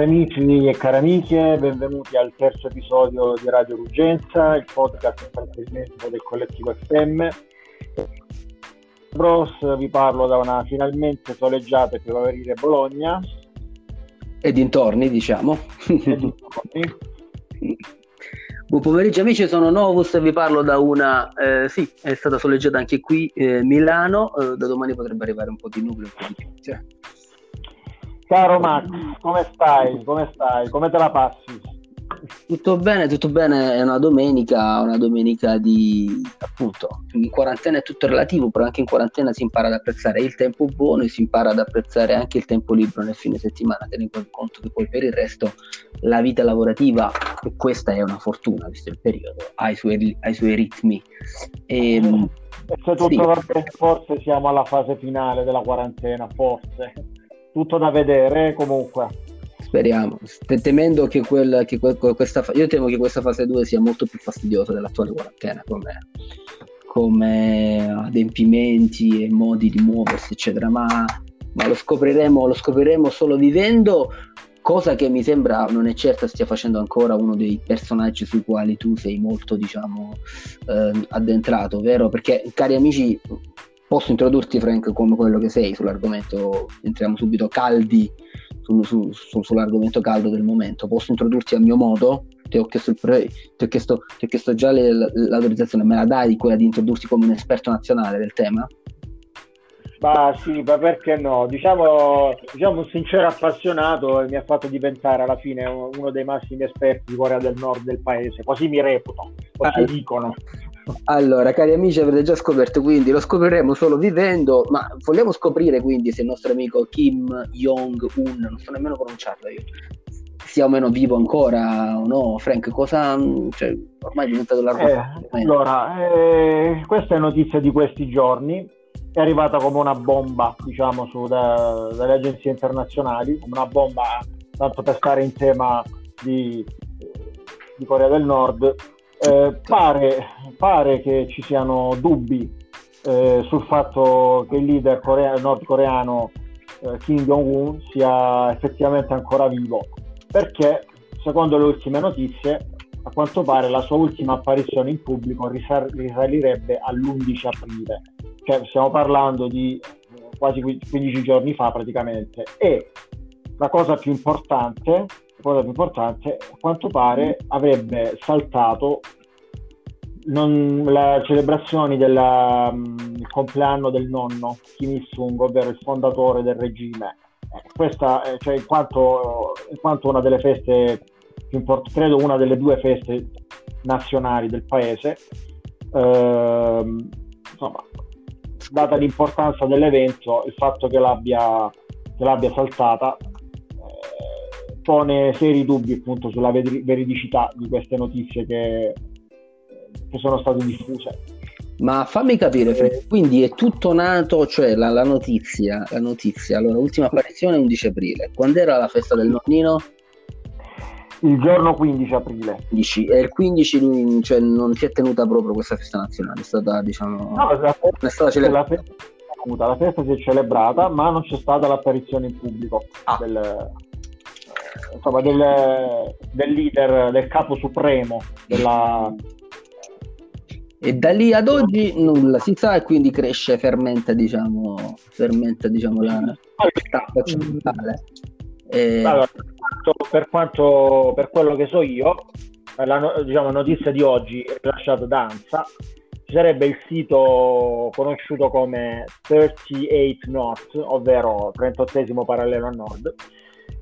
Cari amici e cari amiche, benvenuti al terzo episodio di Radio Urgenza, il podcast del collettivo FM. Bros, vi parlo da una finalmente soleggiata e primaverile Bologna. E dintorni, diciamo. E dintorni. Buon pomeriggio amici, sono Novus e vi parlo da una, eh, sì, è stata soleggiata anche qui, eh, Milano, eh, da domani potrebbe arrivare un po' di nubile, un po' di pioggia. Caro Max, come stai? Come stai? Come te la passi? Tutto bene, tutto bene, è una domenica, una domenica di appunto, in quarantena è tutto relativo, però anche in quarantena si impara ad apprezzare il tempo buono e si impara ad apprezzare anche il tempo libero nel fine settimana, tenendo conto che poi per il resto la vita lavorativa, e questa è una fortuna visto il periodo, ha i suoi, ha i suoi ritmi. E, ehm, e se tutto sì. va bene, forse siamo alla fase finale della quarantena, forse tutto da vedere comunque. Speriamo, temendo che, quel, che questa, io temo che questa fase 2 sia molto più fastidiosa dell'attuale quarantena come, come adempimenti e modi di muoversi, eccetera, ma, ma lo, scopriremo, lo scopriremo solo vivendo cosa che mi sembra non è certa stia facendo ancora uno dei personaggi sui quali tu sei molto diciamo eh, addentrato vero perché cari amici posso introdurti Frank come quello che sei sull'argomento, entriamo subito caldi su, su, su, sull'argomento caldo del momento, posso introdurti a mio modo, ti ho chiesto, pre, ti ho chiesto, ti ho chiesto già le, l'autorizzazione, me la dai quella di introdurti come un esperto nazionale del tema? Ma sì, ma perché no? Diciamo, diciamo un sincero appassionato mi ha fatto diventare alla fine uno dei massimi esperti di Corea del Nord del paese, così mi reputo, così ah, dicono. Allora, cari amici, avrete già scoperto, quindi lo scopriremo solo vivendo, ma vogliamo scoprire quindi se il nostro amico Kim Jong-un, non so nemmeno pronunciarlo io, sia o meno vivo ancora o no. Frank, cosa... Cioè, ormai è diventato l'argomento. Eh, allora, eh, questa è notizia di questi giorni, è arrivata come una bomba, diciamo, su, da, dalle agenzie internazionali, come una bomba, tanto per stare in tema di, di Corea del Nord, eh, pare, pare, che ci siano dubbi eh, sul fatto che il leader corea- nordcoreano eh, Kim Jong-un sia effettivamente ancora vivo, perché secondo le ultime notizie, a quanto pare la sua ultima apparizione in pubblico risal- risalirebbe all'11 aprile, cioè stiamo parlando di quasi 15 giorni fa praticamente. E la cosa più importante cosa più importante, a quanto pare avrebbe saltato non, le celebrazioni del um, compleanno del nonno Kim Il-sung, ovvero il fondatore del regime. Eh, questa, eh, cioè, in, quanto, in quanto una delle feste più importanti, credo una delle due feste nazionali del paese, eh, insomma, data l'importanza dell'evento, il fatto che l'abbia, che l'abbia saltata pone seri dubbi appunto sulla veridicità di queste notizie che, che sono state diffuse. Ma fammi capire, Fred, quindi è tutto nato, cioè la, la, notizia, la notizia, allora ultima apparizione 11 aprile, quando era la festa del nonnino? Il giorno 15 aprile. 15, e il 15 lui, cioè, non si è tenuta proprio questa festa nazionale, è stata diciamo... No, la festa, è stata celebrata. La festa, la festa si è celebrata, ma non c'è stata l'apparizione in pubblico ah. del, insomma, del, del leader, del capo supremo della, e da lì ad oggi nulla si sa e quindi cresce fermenta diciamo fermenta diciamo la tappa centrale e... allora, per, quanto, per quello che so io la diciamo, notizia di oggi rilasciata da ANSA ci sarebbe il sito conosciuto come 38 North ovvero 38 parallelo a nord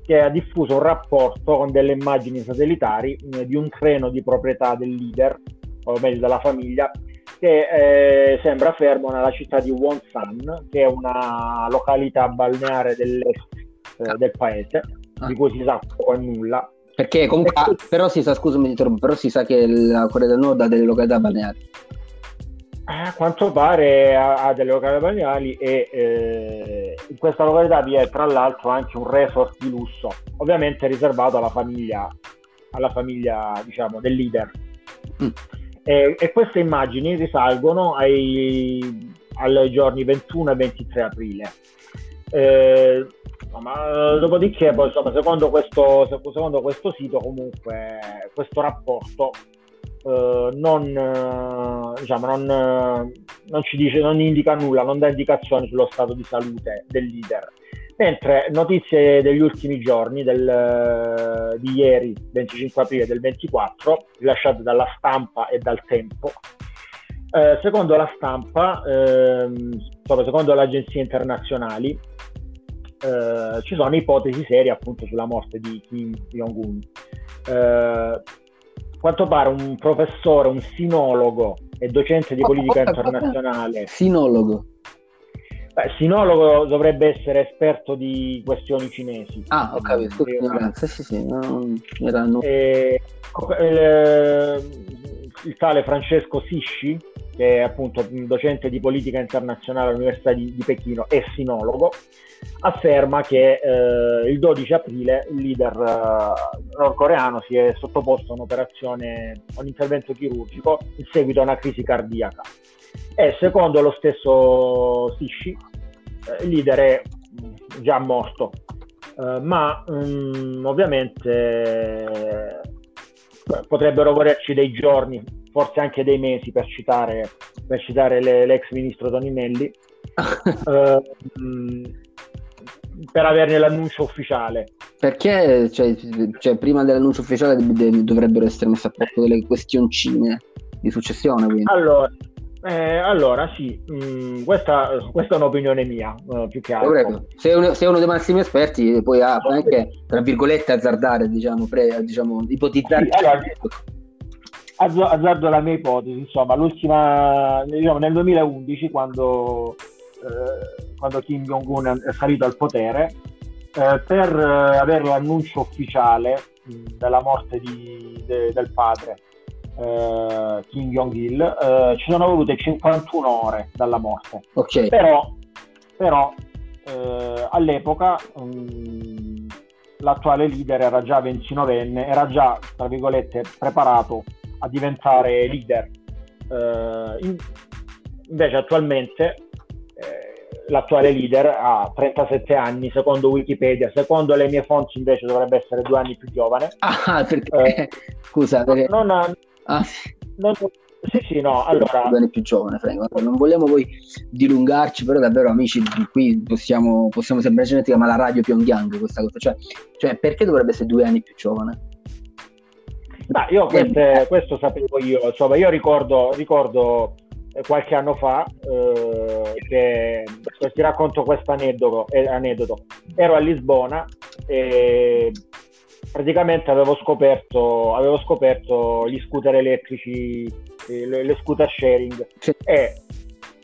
che ha diffuso un rapporto con delle immagini satellitari eh, di un treno di proprietà del leader, o meglio della famiglia, che eh, sembra fermo nella città di Wonsan, che è una località balneare dell'est eh, del paese, ah. di cui si sa poco e nulla. Perché comunque, ah, però si sa, scusami, però si sa che la Corea del Nord ha delle località balneari. A quanto pare ha, ha delle località balneari e eh, in questa località vi è tra l'altro anche un resort di lusso, ovviamente riservato alla famiglia, alla famiglia diciamo, del leader. Mm. E, e queste immagini risalgono ai, ai giorni 21 e 23 aprile. Eh, ma dopodiché, poi, insomma, secondo, questo, secondo questo sito, comunque, questo rapporto eh, non, eh, diciamo, non, non, ci dice, non indica nulla, non dà indicazioni sullo stato di salute del leader. Mentre notizie degli ultimi giorni, del, di ieri, 25 aprile del 24, rilasciate dalla stampa e dal tempo, eh, secondo la stampa, ehm, secondo le agenzie internazionali, eh, ci sono ipotesi serie appunto sulla morte di Kim Jong-un. Eh, quanto pare un professore, un sinologo e docente di politica internazionale. Sinologo. Beh, sinologo dovrebbe essere esperto di questioni cinesi. Ah, ho capito, grazie. Sì, sì, non erano... E, il, il tale Francesco Sisci, che è appunto docente di politica internazionale all'Università di, di Pechino e sinologo, afferma che eh, il 12 aprile il leader eh, nordcoreano si è sottoposto a un'operazione, a un intervento chirurgico in seguito a una crisi cardiaca. E secondo lo stesso Sishi, eh, il leader è mm, già morto, eh, ma mm, ovviamente eh, potrebbero volerci dei giorni, forse anche dei mesi per citare, per citare le, l'ex ministro Toninelli. uh, per averne l'annuncio ufficiale. Perché cioè, cioè, prima dell'annuncio ufficiale dovrebbero essere messe a posto delle questioncine di successione? Quindi. Allora, eh, allora, sì, mh, mm, questa, questa, è un'opinione mia, uh, più che altro. Sei uno, sei uno, dei massimi esperti, puoi ah, anche, tra virgolette, azzardare, diciamo, pre, diciamo ipotizzare. Sì, allora, azzardo la mia ipotesi, insomma, l'ultima, diciamo, nel 2011, quando eh, quando Kim Jong-un è salito al potere, eh, per eh, avere l'annuncio ufficiale mh, della morte di, de, del padre eh, Kim Jong-il, eh, ci sono volute 51 ore dalla morte. Okay. Però, però all'epoca mh, l'attuale leader era già 29enne, era già, tra virgolette, preparato a diventare leader. In, invece attualmente l'attuale leader ha 37 anni, secondo Wikipedia, secondo le mie fonti invece dovrebbe essere due anni più giovane. Ah, perché? Eh, Scusa, perché... Non, ha, ah, sì. non, sì, sì, no, allora... Due anni più giovane, prego. Non vogliamo poi dilungarci, però davvero amici, qui possiamo, possiamo semplicemente chiamare la radio Pyongyang questa cosa. Cioè, cioè, perché dovrebbe essere due anni più giovane? Beh, io queste, questo sapevo io, insomma, io ricordo, ricordo qualche anno fa eh, che ti racconto questo aneddoto, eh, aneddoto. Ero a Lisbona e praticamente avevo scoperto, avevo scoperto gli scooter elettrici, le, le scooter sharing e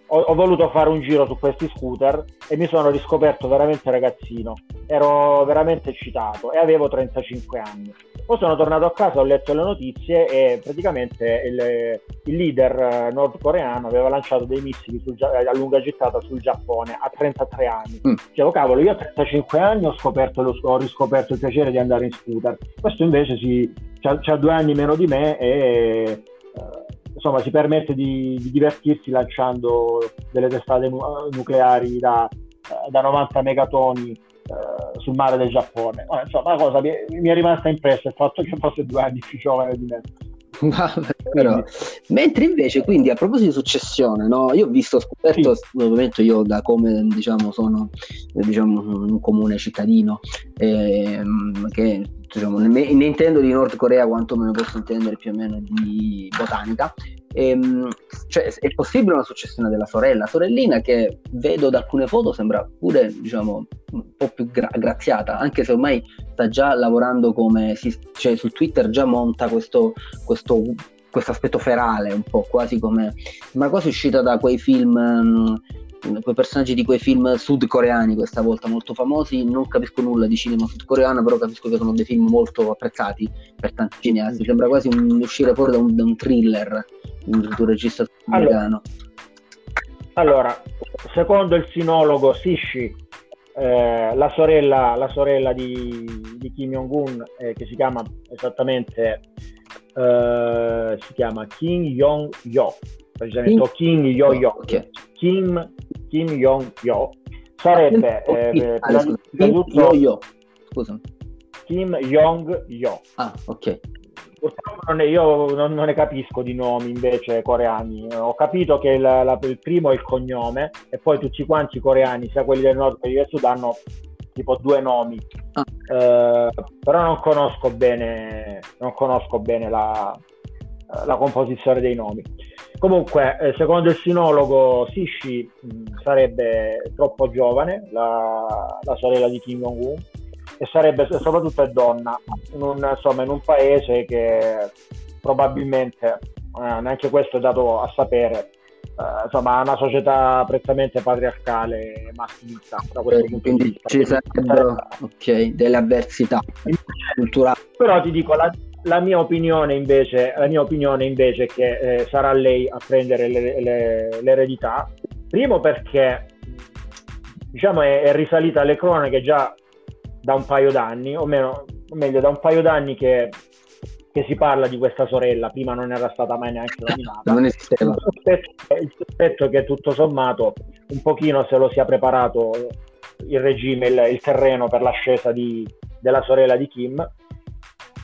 ho, ho, voluto fare un giro su questi scooter e mi sono riscoperto veramente ragazzino. Ero veramente eccitato e avevo 35 anni. Poi sono tornato a casa, ho letto le notizie e praticamente il, il leader nordcoreano aveva lanciato dei missili sul, a lunga gittata sul Giappone a 33 anni. Mm. Dicevo, cavolo, io a 35 anni ho, scoperto, ho riscoperto il piacere di andare in scooter. Questo invece si, ha due anni meno di me e insomma, si permette di, di, divertirsi lanciando delle testate nu- nucleari da, da 90 megatoni eh, sul mare del Giappone. Ma, insomma, una cosa mi, mi, è rimasta impressa il fatto che fosse due anni più giovane di me. Però, mentre invece, quindi a proposito di successione, no? io ho visto, ho scoperto, sì. ovviamente io da come diciamo sono diciamo, un comune cittadino, eh, che diciamo, ne, ne, intendo di Nord Corea quanto me ne posso intendere più o meno di botanica. Ehm, cioè, è possibile una successione della sorella, sorellina che vedo da alcune foto sembra pure diciamo, un po' più gra- graziata, anche se ormai sta già lavorando come si, cioè, su Twitter già monta questo, questo questo aspetto ferale, un po' quasi come ma quasi uscita da quei film um, quei personaggi di quei film sudcoreani questa volta molto famosi. Non capisco nulla di cinema sudcoreano, però capisco che sono dei film molto apprezzati per tanti cineasti. Sembra quasi un, uscire fuori da un, da un thriller di un regista americano. Allora, allora, secondo il sinologo Sishi, eh, la, sorella, la sorella di, di Kim Jong-un, eh, che si chiama esattamente eh, si chiama Kim Jong-yo, precisamente Kim, Kim Yo-yo, okay. Kim, Kim Jong-yo, sarebbe eh, eh, ah, scusa, Kim. Yo-yo, scusa. Kim Jong-yo. Ah, ok. Purtroppo non è, io non, non, ne capisco di nomi invece coreani. Ho capito che la, la, il primo è il cognome e poi tutti quanti i coreani, sia quelli del nord che del sud, hanno tipo due nomi. Ah. Eh, però non conosco bene, non conosco bene la, la composizione dei nomi. Comunque, eh, secondo il sinologo Sishi mh, sarebbe troppo giovane, la, la sorella di Kim Jong-un, e sarebbe soprattutto è donna in un, insomma, in un paese che probabilmente eh, neanche questo è dato a sapere. Eh, insomma ha una società prettamente patriarcale e maschilista da questo punto di vista. ci sarebbero okay, delle avversità culturali. Però ti dico la, la mia opinione invece, la mia opinione invece è che eh, sarà lei a prendere le, le, l'eredità primo perché diciamo è, è risalita alle cronache già da un paio d'anni, o, meno, o meglio da un paio d'anni che, che, si parla di questa sorella, prima non era stata mai neanche nominata. Non esisteva. Il sospetto, il sospetto che tutto sommato un pochino se lo sia preparato il regime, il, il terreno per l'ascesa di, della sorella di Kim.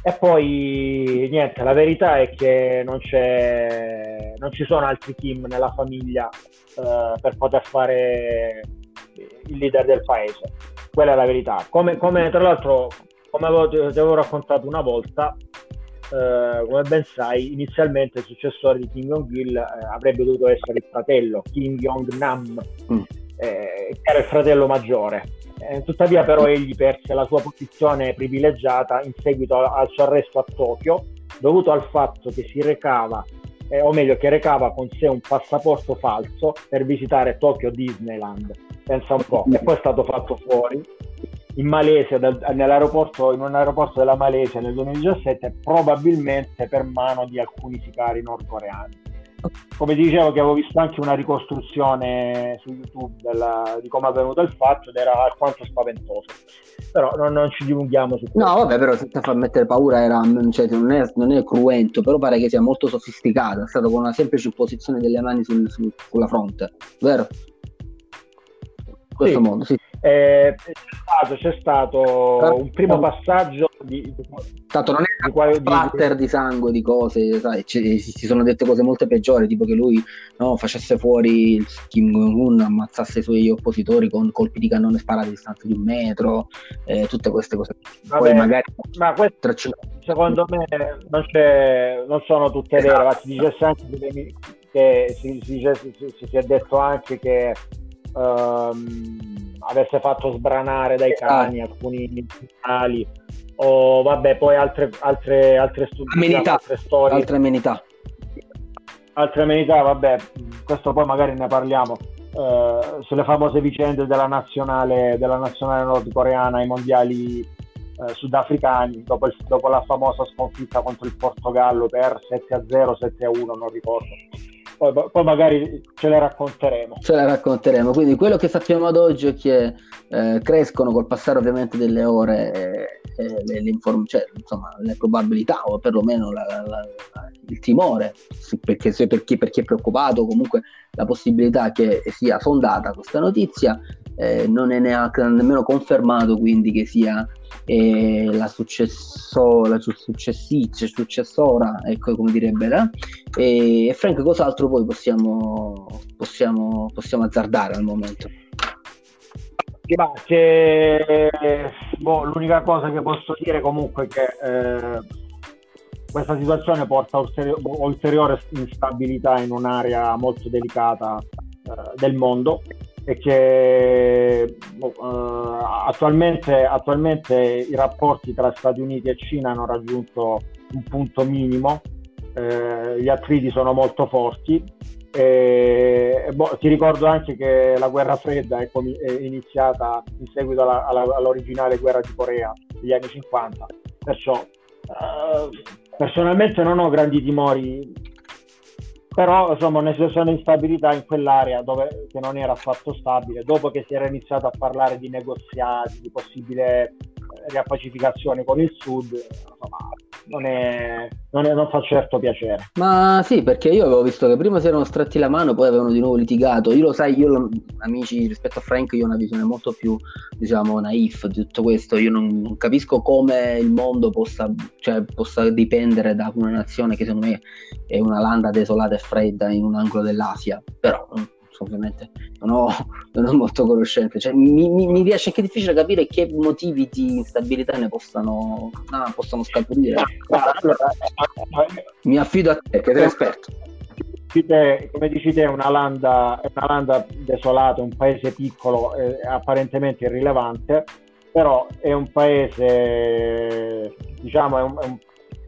E poi niente, la verità è che non, c'è, non ci sono altri Kim nella famiglia eh, per poter fare il leader del paese quella è la verità. Come, come tra l'altro, come avevo, ti avevo raccontato una volta, eh, come ben sai, inizialmente il successore di Kim Jong-il eh, avrebbe dovuto essere il fratello Kim Jong-nam, mm. eh, che era il fratello maggiore. Eh, tuttavia, però, egli perse la sua posizione privilegiata in seguito al suo arresto a Tokyo, dovuto al fatto che si recava eh, o meglio che recava con sé un passaporto falso per visitare Tokyo Disneyland pensa un po', e poi è stato fatto fuori in Malesia, nell'aeroporto, in un aeroporto della Malesia nel 2017, probabilmente per mano di alcuni sicari nordcoreani. Come ti dicevo che avevo visto anche una ricostruzione su YouTube della, di come è avvenuto il fatto ed era alquanto spaventoso. Però non, non ci dilunghiamo su questo. No, vabbè, però senza far mettere paura era, cioè, non, è, non, è, cruento, però pare che sia molto sofisticato, è stato con una semplice posizione delle mani sul, sul, sulla fronte, vero? questo sì. modo. Sì. Eh, c'è stato, c'è stato un primo passaggio di, Tanto non è un splatter di, di sangue, di cose, sai, si sono dette cose molto peggiori, tipo che lui no, facesse fuori il Kim Jong-un, ammazzasse i suoi oppositori con colpi di cannone sparati a distanza di un metro, eh, tutte queste cose. Vabbè, Poi magari ma questo, secondo me non, non sono tutte esatto. vere, ma si dice anche che, che si, si, si, si è detto anche che um, avesse fatto sbranare dai cani ah. alcuni animali o vabbè poi altre altre altre, studi- amenità, altre storie. altre amenità. Altre amenità vabbè questo poi magari ne parliamo. Uh, sulle famose vicende della nazionale della nazionale nordcoreana ai mondiali uh, sudafricani dopo, il, dopo la famosa sconfitta contro il Portogallo per 7 a 0 7 a 1 non ricordo poi, poi, magari ce le racconteremo. Ce le racconteremo. Quindi quello che sappiamo ad oggi è che eh, crescono col passare ovviamente delle ore eh, eh le, le, cioè, insomma, le, probabilità o perlomeno la, la, la, il timore, perché, per, chi, per chi è preoccupato, comunque la possibilità che sia fondata questa notizia. Eh, non è neanche nemmeno confermato quindi che sia eh, la, successo, la successice, successora, ecco come direbbe là. E Frank, cos'altro poi possiamo, possiamo, possiamo azzardare al momento? Ma che, boh, l'unica cosa che posso dire comunque è che eh, questa situazione porta ulteri- ulteriore instabilità in un'area molto delicata eh, del mondo e che uh, attualmente, attualmente, i rapporti tra Stati Uniti e Cina hanno raggiunto un punto minimo, eh, gli attriti sono molto forti. E, boh, ti ricordo anche che la guerra fredda è, com- è iniziata in seguito alla, alla, all'originale guerra di Corea degli anni 50, perciò uh, personalmente non ho grandi timori però insomma una situazione di instabilità in quell'area dove, che non era affatto stabile, dopo che si era iniziato a parlare di negoziati, di possibile eh, riappacificazione con il sud, insomma, non, è, non, è, non, fa certo piacere. Ma sì, perché io avevo visto che prima si erano stretti la mano, poi avevano di nuovo litigato. Io lo sai, io amici rispetto a Frank, io ho una visione molto più, diciamo, naif di tutto questo. Io non, non capisco come il mondo possa, cioè, possa dipendere da una nazione che secondo me è una landa desolata e fredda in un angolo dell'Asia. Però ovviamente non ho, non ho molto conoscenza. Cioè, mi, mi, mi, riesce anche difficile capire che motivi di instabilità ne possano, ah, possano scaturire. mi affido a te, che sei esperto. come dici te, è una landa, è una landa desolata, un paese piccolo, eh, apparentemente irrilevante, però è un paese, diciamo, è un, è un,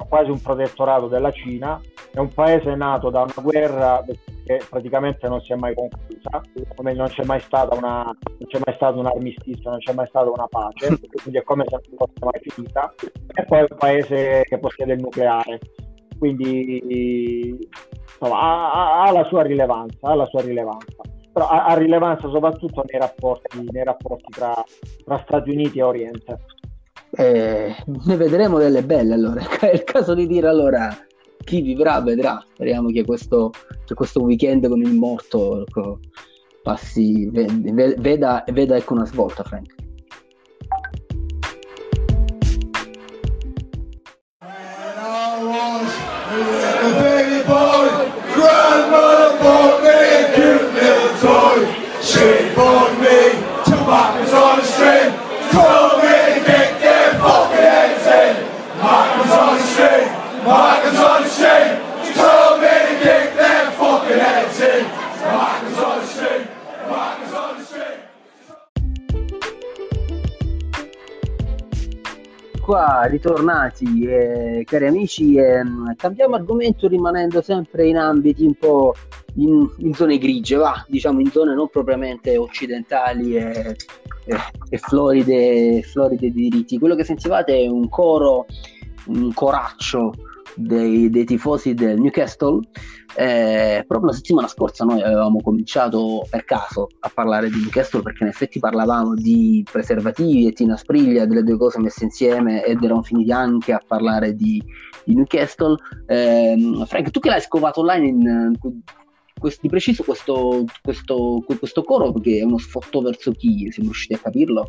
quasi un protettorato della Cina, è un paese nato da una guerra che praticamente non si è mai conclusa, come non c'è mai stata una non c'è mai stato un armistizio, non c'è mai stata una pace, quindi è come se non fosse mai finita, e poi un paese che possiede il nucleare, quindi insomma, ha, ha, la sua rilevanza, ha la sua rilevanza. Però ha, ha rilevanza soprattutto nei rapporti, nei rapporti tra, tra Stati Uniti e Oriente. Eh, ne vedremo delle belle allora. È il caso di dire allora chi vivrà vedrà. Speriamo che questo, che questo weekend con il morto ecco, passi, veda, veda ecco una svolta, Frank. Qua ritornati, eh, cari amici, eh, cambiamo argomento rimanendo sempre in ambiti un po' in, in, zone grigie, va, diciamo in zone non propriamente occidentali e, e, e floride, floride di diritti. Quello che sentivate è un coro, un coraccio dei, dei tifosi del Newcastle. Eh, proprio la settimana scorsa noi avevamo cominciato per caso a parlare di Newcastle perché in effetti parlavamo di preservativi e Tina Spriglia, delle due cose messe insieme ed eravamo finiti anche a parlare di, di Newcastle. Eh, Frank, tu che l'hai scovato online in, questo, di preciso questo, questo, questo coro che è uno sfotto verso chi? Siamo riusciti a capirlo?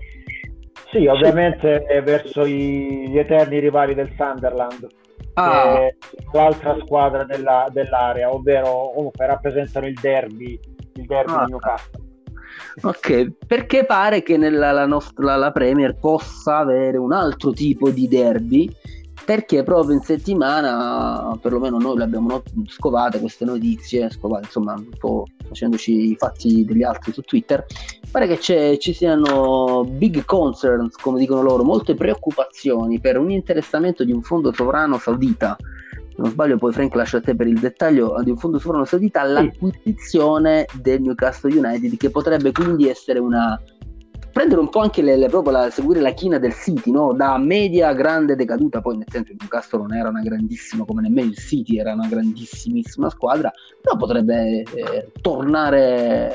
Sì, ovviamente verso i, gli eterni rivali del Sunderland, ah. è l'altra squadra della, dell'area, ovvero comunque rappresentano il derby, il derby ah. di Newcastle. Ok, perché pare che nella, la, nostra, la Premier possa avere un altro tipo di derby perché proprio in settimana, perlomeno noi le abbiamo scovate queste notizie, scovate insomma un po' facendoci i fatti degli altri su Twitter, pare che ci siano big concerns, come dicono loro, molte preoccupazioni per un interessamento di un fondo sovrano saudita. Se non sbaglio poi Frank lascia a te per il dettaglio di un fondo sovrano saudita all'acquisizione del Newcastle United che potrebbe quindi essere una prendere un po' anche le, le, proprio la, seguire la china del City, no? da media grande decaduta, poi nel senso che Newcastle non era una grandissima come nemmeno il City era una grandissimissima squadra, però potrebbe eh, tornare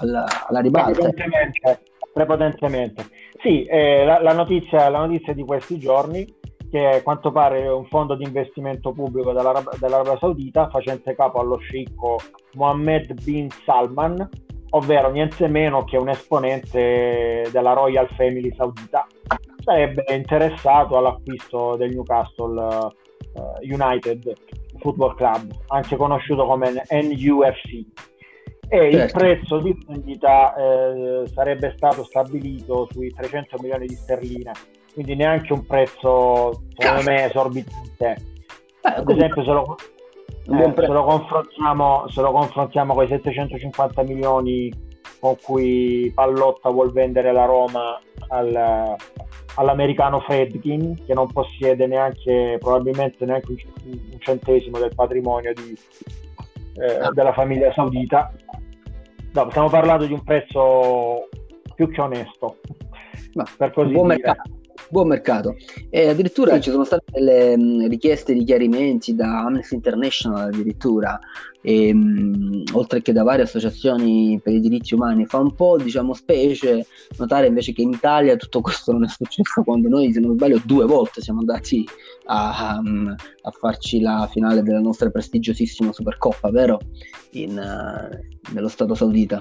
alla, alla ribalta. Prepotentemente, prepotentemente. Sì, eh, la, la, notizia, la notizia di questi giorni che a quanto pare un fondo di investimento pubblico dell'Arabia, Saudita facente capo allo sceicco Mohammed bin Salman ovvero niente meno che un esponente della Royal Family saudita, sarebbe interessato all'acquisto del Newcastle uh, United Football Club, anche conosciuto come NUFC. E certo. il prezzo di vendita eh, sarebbe stato stabilito sui 300 milioni di sterline, quindi neanche un prezzo, secondo me, esorbitante. Eh, Ad esempio, se lo, eh, se, lo confrontiamo, se lo confrontiamo con i 750 milioni con cui Pallotta vuol vendere la Roma al, all'americano Fredkin che non possiede neanche probabilmente neanche un centesimo del patrimonio di, eh, ah. della famiglia saudita no, stiamo parlando di un prezzo più che onesto no, per così un buon dire. mercato buon mercato. E addirittura sì. ci sono state delle mh, richieste di chiarimenti da Amnesty International addirittura, e, mh, oltre che da varie associazioni per i diritti umani. Fa un po' diciamo specie notare invece che in Italia tutto questo non è successo quando noi, se non sbaglio, due volte siamo andati a, a, a farci la finale della nostra prestigiosissima Supercoppa, vero? In, uh, nello Stato Saudita.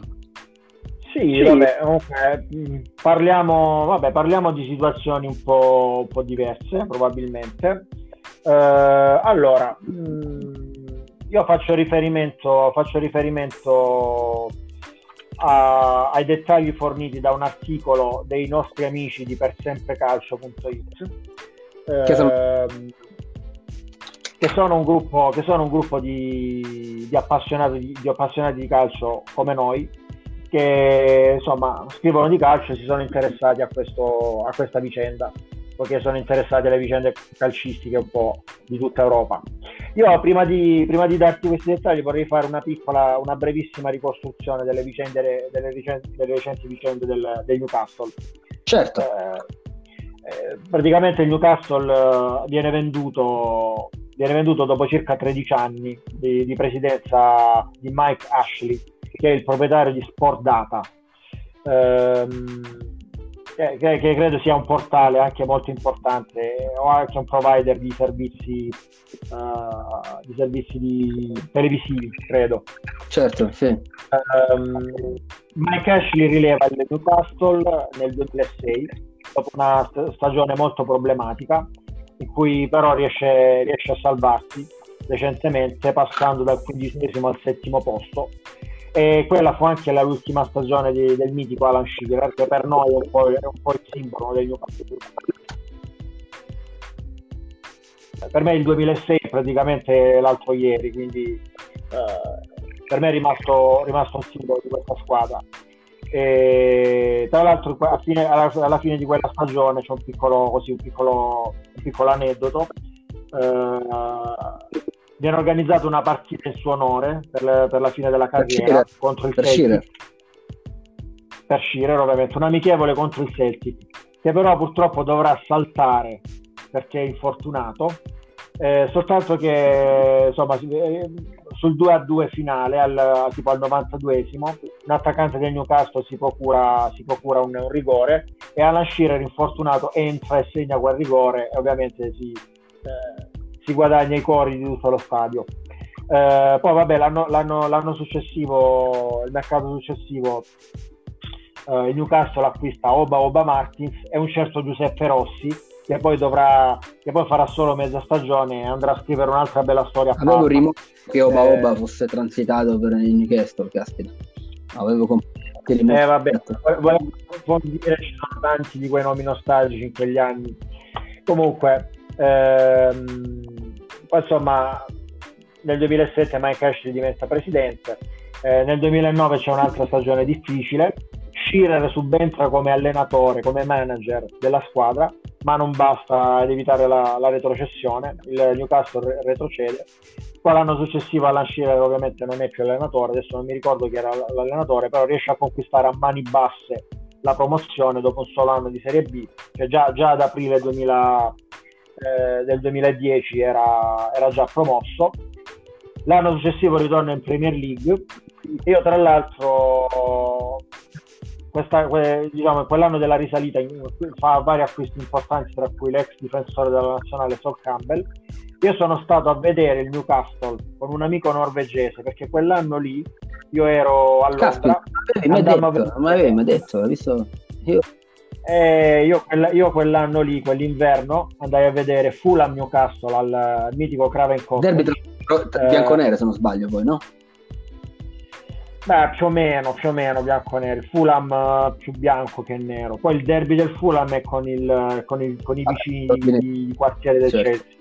Sì, sì. Vabbè, comunque, mm, parliamo, vabbè, parliamo, di situazioni un po', un po diverse, probabilmente. Uh, allora, mm, io faccio riferimento, faccio riferimento a, ai dettagli forniti da un articolo dei nostri amici di persemprecalcio.it che sono... Ehm, che sono un gruppo, sono un gruppo di, di, appassionati, di, appassionati, di calcio come noi che insomma scrivono di calcio e si sono interessati a, questo, a questa vicenda perché sono interessati alle vicende calcistiche un po' di tutta Europa. Io prima di, prima di darti questi dettagli vorrei fare una piccola, una brevissima ricostruzione delle vicende, delle, recenti, delle recenti vicende del, del Newcastle. Certo. Eh, eh, praticamente il Newcastle eh, viene venduto, viene venduto dopo circa 13 anni di, di presidenza di Mike Ashley che è il proprietario di Sport Data, ehm, che, che, credo sia un portale anche molto importante o anche un provider di servizi, uh, di servizi di televisivi, credo. Certo, sì. Um, Mike Ashley rileva il Newcastle nel 2006 dopo una stagione molto problematica in cui però riesce, riesce a salvarsi recentemente passando dal quindicesimo al settimo posto e quella fu anche l'ultima stagione di, del mitico Alan Shearer che per noi è un po', è un po il simbolo del Newcastle per me il 2006 è praticamente l'altro ieri quindi eh, per me è rimasto, rimasto un simbolo di questa squadra. E tra l'altro fine, alla, alla, fine di quella stagione c'è un piccolo, così, un piccolo, un piccolo aneddoto. Eh, viene organizzata una partita in suo onore per, le, per la fine della carriera per contro il per Celtic. Shearer. Per Shearer, ovviamente, un amichevole contro il Celtic, che però purtroppo dovrà saltare perché è infortunato. Eh, soltanto che insomma, eh, sul 2 a 2 finale, al, tipo al 92esimo, un attaccante del Newcastle si procura, si procura un, un, rigore e Alan Shearer infortunato entra e segna quel rigore e ovviamente si, eh, si guadagna i cori di tutto lo stadio. Eh, poi vabbè, l'anno, l'anno, l'anno, successivo, il mercato successivo, eh, il Newcastle acquista Oba Oba Martins e un certo Giuseppe Rossi che poi dovrà, che poi farà solo mezza stagione e andrà a scrivere un'altra bella storia. Avevo rimosso che Oba eh, Oba fosse transitato per il Newcastle, caspita. Avevo comprato. Eh vabbè, volevo dire ci sono tanti di quei nomi nostalgici in quegli anni. Comunque, ehm, poi insomma nel 2007 Mike Ashley diventa presidente, eh, nel 2009 c'è un'altra stagione difficile, Shearer subentra come allenatore, come manager della squadra, ma non basta ad evitare la, la retrocessione, il Newcastle retrocede. Poi l'anno successivo Alan Shearer ovviamente non è più allenatore, adesso non mi ricordo chi era l'allenatore, però riesce a conquistare a mani basse la promozione dopo un solo anno di Serie B, che già, già ad aprile 2000, eh, del 2010 era, era già promosso. L'anno successivo ritorna in Premier League. Io tra l'altro questa, diciamo, quell'anno della risalita fa vari acquisti importanti, tra cui l'ex difensore della nazionale Sol Campbell. Io sono stato a vedere il Newcastle con un amico norvegese perché quell'anno lì io ero a Londra. ma avevi detto, visto? Io eh, io, io, quell'anno lì, quell'inverno, andai a vedere Fulham Newcastle al, al mitico Craven Cottage. Derby tra, eh, bianco-nero se non sbaglio poi, no? Beh, più o meno, più o meno bianco-nero. Fulham uh, più bianco che nero. Poi il derby del Fulham è con, il, con, il, con i ah, vicini di, di quartiere del certo. Chelsea.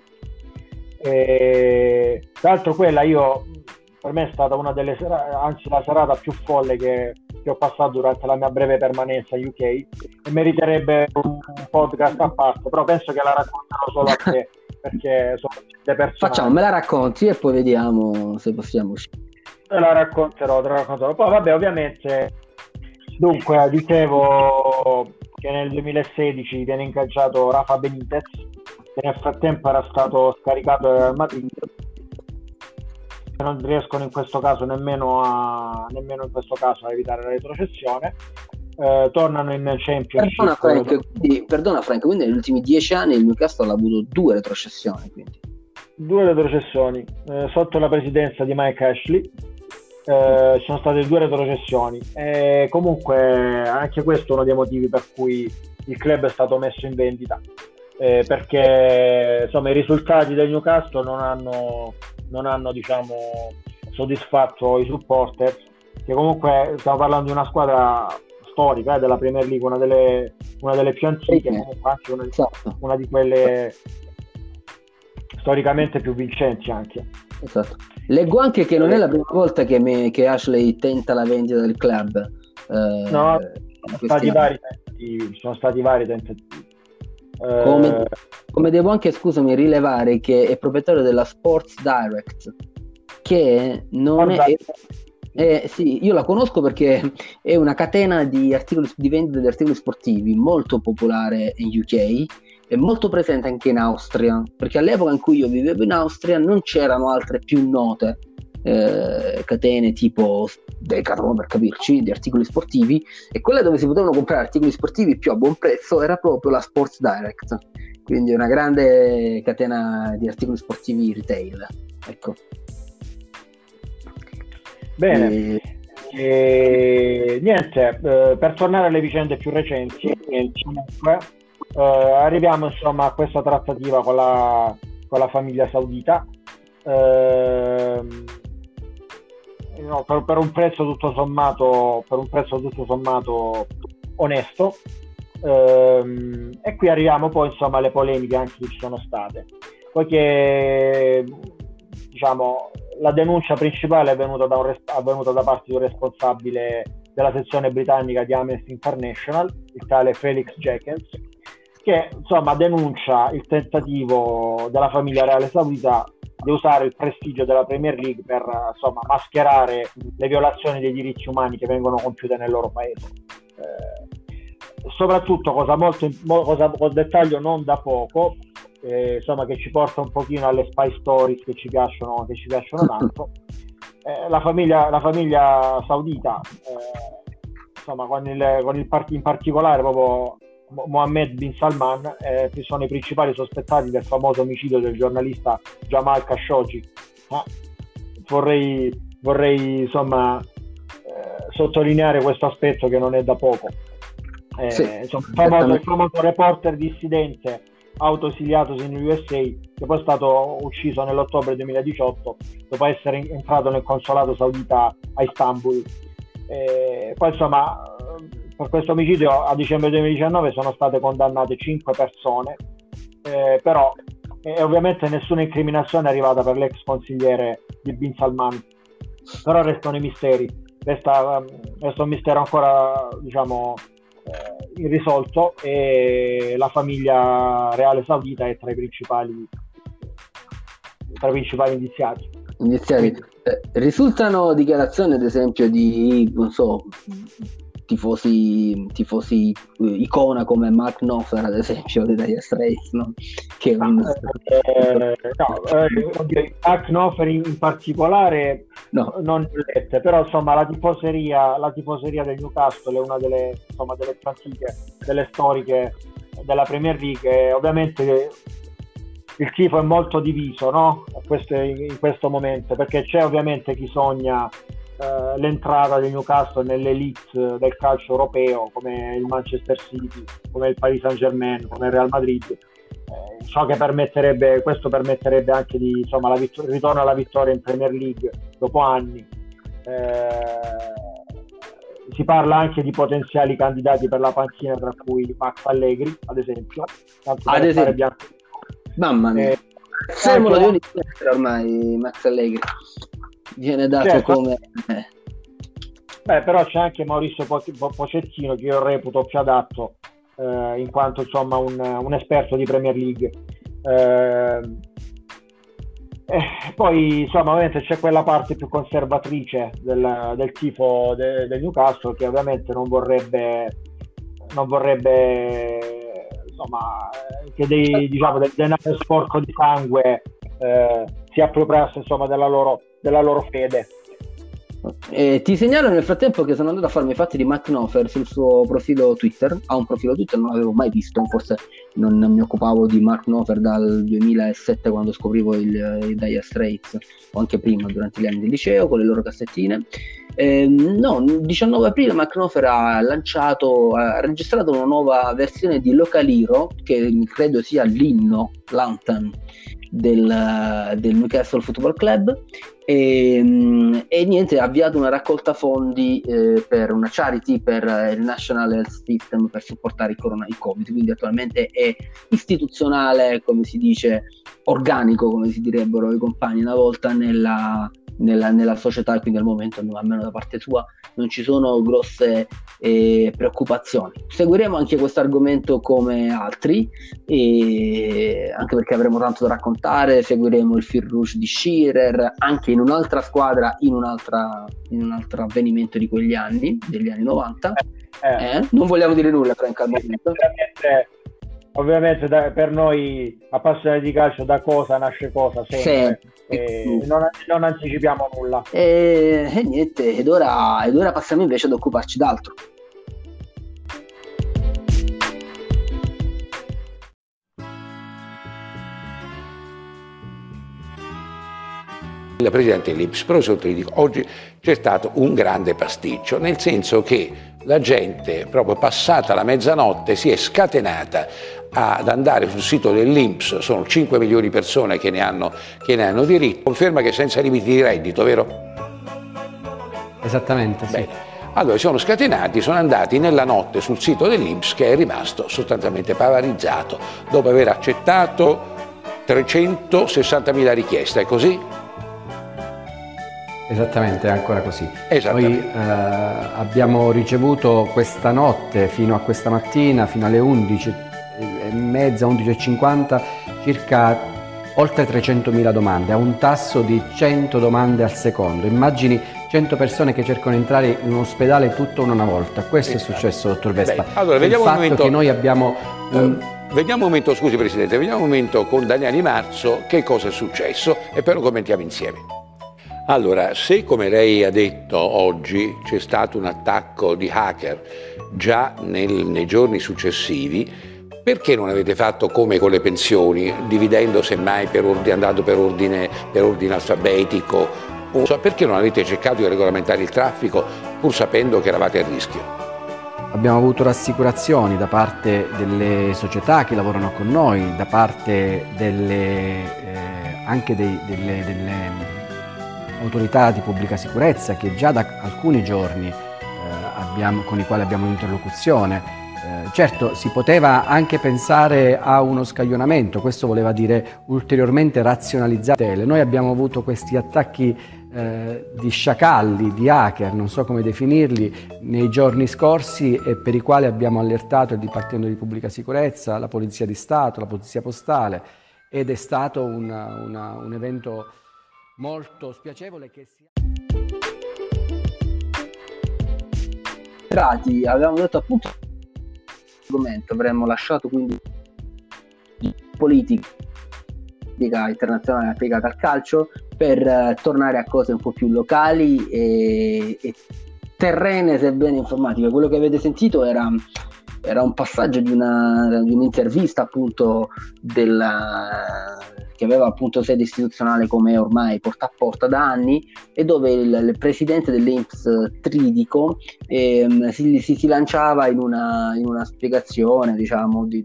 E, tra l'altro quella io per me è stata una delle serate, anzi la serata più folle che, che, ho passato durante la mia breve permanenza in UK e meriterebbe un, podcast a parte, però penso che la racconterò solo a te perché sono le persone. Facciamo, me la racconti e poi vediamo se possiamo uscire. Te la racconterò, te la racconterò. Poi vabbè, ovviamente Dunque, dicevo che nel 2016 viene incacciato Rafa Benitez, che nel frattempo era stato scaricato dal Madrid. Non riescono in questo caso nemmeno, a, nemmeno in questo caso a evitare la retrocessione. Eh, tornano in Championship. Perdona Frank, quindi, perdona Frank, quindi negli ultimi dieci anni il Newcastle ha avuto due retrocessioni. Quindi. Due retrocessioni eh, sotto la presidenza di Mike Ashley eh, ci sono state due retrocessioni e comunque anche questo è uno dei motivi per cui il club è stato messo in vendita eh, perché insomma i risultati del Newcastle non hanno, non hanno diciamo soddisfatto i supporters che comunque stiamo parlando di una squadra storica eh, della Premier League una delle, una delle più antiche comunque anche una, esatto. una di quelle storicamente più vincenti anche esatto Leggo anche che non è la prima volta che, me, che Ashley tenta la vendita del club. Eh, no, sono stati, vari sono stati vari tentativi. Eh, come, come, devo anche, scusami, rilevare che è proprietario della Sports Direct, che non è... Eh, sì, io la conosco perché è una catena di, articoli, di vendita di articoli sportivi molto popolare in UK è molto presente anche in Austria, perché all'epoca in cui io vivevo in Austria non c'erano altre più note eh, catene tipo Decathlon per capirci, di articoli sportivi e quella dove si potevano comprare articoli sportivi più a buon prezzo era proprio la Sports Direct, quindi una grande catena di articoli sportivi retail. Ecco. Bene. E... E... niente, eh, per tornare alle vicende più recenti, comunque, eh, arriviamo insomma a questa trattativa con la, con la famiglia saudita eh, no, per, per, un prezzo tutto sommato per un prezzo tutto sommato onesto. Eh, e qui arriviamo poi insomma alle polemiche anche che ci sono state. Poiché diciamo la denuncia principale è venuta da, un, è venuta da parte di un responsabile della sezione britannica di Amnesty International, il tale Felix Jenkins, che insomma denuncia il tentativo della famiglia reale saudita di usare il prestigio della Premier League per insomma, mascherare le violazioni dei diritti umani che vengono compiute nel loro paese. Eh, soprattutto, cosa molto cosa, con dettaglio non da poco, eh, insomma, che ci porta un pochino alle spy stories che ci piacciono, che ci piacciono tanto. Eh, la, famiglia, la, famiglia, saudita, eh, insomma, con il, con il part- in particolare proprio Mohammed bin Salman eh, che sono i principali sospettati del famoso omicidio del giornalista Jamal Khashoggi. Ma vorrei, vorrei insomma eh, sottolineare questo aspetto che non è da poco. Eh, sì, insomma, il, famoso, il famoso reporter dissidente autoesiliatosi in USA che poi è stato ucciso nell'ottobre 2018 dopo essere entrato nel consolato saudita a Istanbul. Eh, poi insomma per questo omicidio a dicembre 2019 sono state condannate 5 persone, eh, però eh, ovviamente nessuna incriminazione è arrivata per l'ex consigliere di Bin Salman, però restano i misteri, resta, resta un mistero ancora diciamo eh, irrisolto e la famiglia reale saudita è tra i principali, tra i principali indiziati. Iniziali. Eh, risultano dichiarazioni ad esempio di non so tifosi, tifosi uh, icona come Mark Knopfler ad esempio dei Dire Straits no? che un... eh, no, eh, Mark Knopfler in, particolare no. non lette però insomma la tifoseria, la tifoseria del Newcastle è una delle, insomma, delle antiche delle storiche della Premier League ovviamente il tifo è molto diviso no? in questo momento perché c'è ovviamente chi sogna eh, l'entrata di Newcastle nell'elite del calcio europeo come il Manchester City, come il Paris Saint Germain, come il Real Madrid. Eh, che permetterebbe, questo permetterebbe anche di, insomma, vittor- il ritorno alla vittoria in Premier League dopo anni. Eh, si parla anche di potenziali candidati per la panchina, tra cui Max Allegri, ad esempio. ad esempio. Mamma mia. Eh, la di ormai Max Allegri viene dato certo. come... Beh, però c'è anche Maurizio Pocettino che io reputo più adatto eh, in quanto insomma un, un, esperto di Premier League. Eh, Eh, poi insomma ovviamente c'è quella parte più conservatrice del, del tifo de, del Newcastle che ovviamente non vorrebbe non vorrebbe insomma che dei, diciamo, del denaro sporco di sangue eh, si appropriasse insomma della loro, della loro fede eh, ti segnalo nel frattempo che sono andato a farmi i fatti di Knopfler sul suo profilo Twitter. Ha un profilo Twitter, non l'avevo mai visto, forse non mi occupavo di Mark Knopfler dal 2007 quando scoprivo il, il Dire Straits, o anche prima durante gli anni del liceo con le loro cassettine. Eh, no, il 19 aprile Mark Knopfler ha lanciato, ha registrato una nuova versione di Localiro, che credo sia l'inno, l'anthem del, del Newcastle Football Club e, mm, e, niente ha avviato una raccolta fondi eh, per una charity per il National Health System per supportare il, corona, il Covid. Quindi attualmente è istituzionale come si dice organico come si direbbero i compagni una volta nella, nella, nella società quindi al momento almeno da parte sua non ci sono grosse eh, preoccupazioni. Seguiremo anche questo argomento come altri, e anche perché avremo tanto da raccontare, seguiremo il fil rouge di Shearer anche in un'altra squadra, in, un'altra, in un altro avvenimento di quegli anni, degli anni 90. Eh, eh. Non vogliamo dire nulla, Frank, al momento. Ovviamente da, per noi appassionati di calcio da cosa nasce cosa sempre. Sì. E non, non, anticipiamo nulla. E, e niente, ed ora, ed ora passiamo invece ad occuparci d'altro. Il presidente Lips, professor Tridico, oggi c'è stato un grande pasticcio, nel senso che la gente, proprio passata la mezzanotte, si è scatenata ad andare sul sito dell'Inps, sono 5 milioni di persone che ne, hanno, che ne hanno diritto, conferma che senza limiti di reddito, vero? Esattamente, sì. Bene. Allora sono scatenati, sono andati nella notte sul sito dell'Inps che è rimasto sostanzialmente paralizzato dopo aver accettato 360.000 richieste, è così? Esattamente, è ancora così. Noi eh, abbiamo ricevuto questa notte fino a questa mattina, fino alle 11 e mezza, 11.50, circa oltre 300.000 domande, a un tasso di 100 domande al secondo. Immagini 100 persone che cercano di entrare in un ospedale tutto in una volta. Questo esatto. è successo, dottor Vespa. Beh, allora, vediamo Il fatto momento, che noi abbiamo... Un... Uh, vediamo un momento, scusi Presidente, vediamo un momento con Daniele Marzo che cosa è successo e poi lo commentiamo insieme. Allora, se come lei ha detto oggi c'è stato un attacco di hacker già nel, nei giorni successivi, perché non avete fatto come con le pensioni, dividendo semmai per ordine, andando per ordine, per ordine alfabetico? O, cioè, perché non avete cercato di regolamentare il traffico pur sapendo che eravate a rischio? Abbiamo avuto rassicurazioni da parte delle società che lavorano con noi, da parte delle, eh, anche dei, delle, delle, autorità di pubblica sicurezza che già da alcuni giorni eh, abbiamo, con i quali abbiamo interlocuzione eh, certo, si poteva anche pensare a uno scaglionamento, questo voleva dire ulteriormente razionalizzare. Noi abbiamo avuto questi attacchi eh, di sciacalli, di hacker, non so come definirli, nei giorni scorsi e per i quali abbiamo allertato il Dipartimento di Pubblica Sicurezza, la Polizia di Stato, la Polizia Postale ed è stato una, una, un evento molto spiacevole che si... Avevamo detto appunto argomento avremmo lasciato quindi politica internazionale applicata al calcio per uh, tornare a cose un po' più locali e, e terrene sebbene informatiche. Quello che avete sentito era, era un passaggio di, una, di un'intervista appunto della, che aveva appunto sede istituzionale come ormai porta a porta da anni e dove il, il presidente dell'Inps Tridico ehm, si, si, si, lanciava in una, in una spiegazione diciamo di,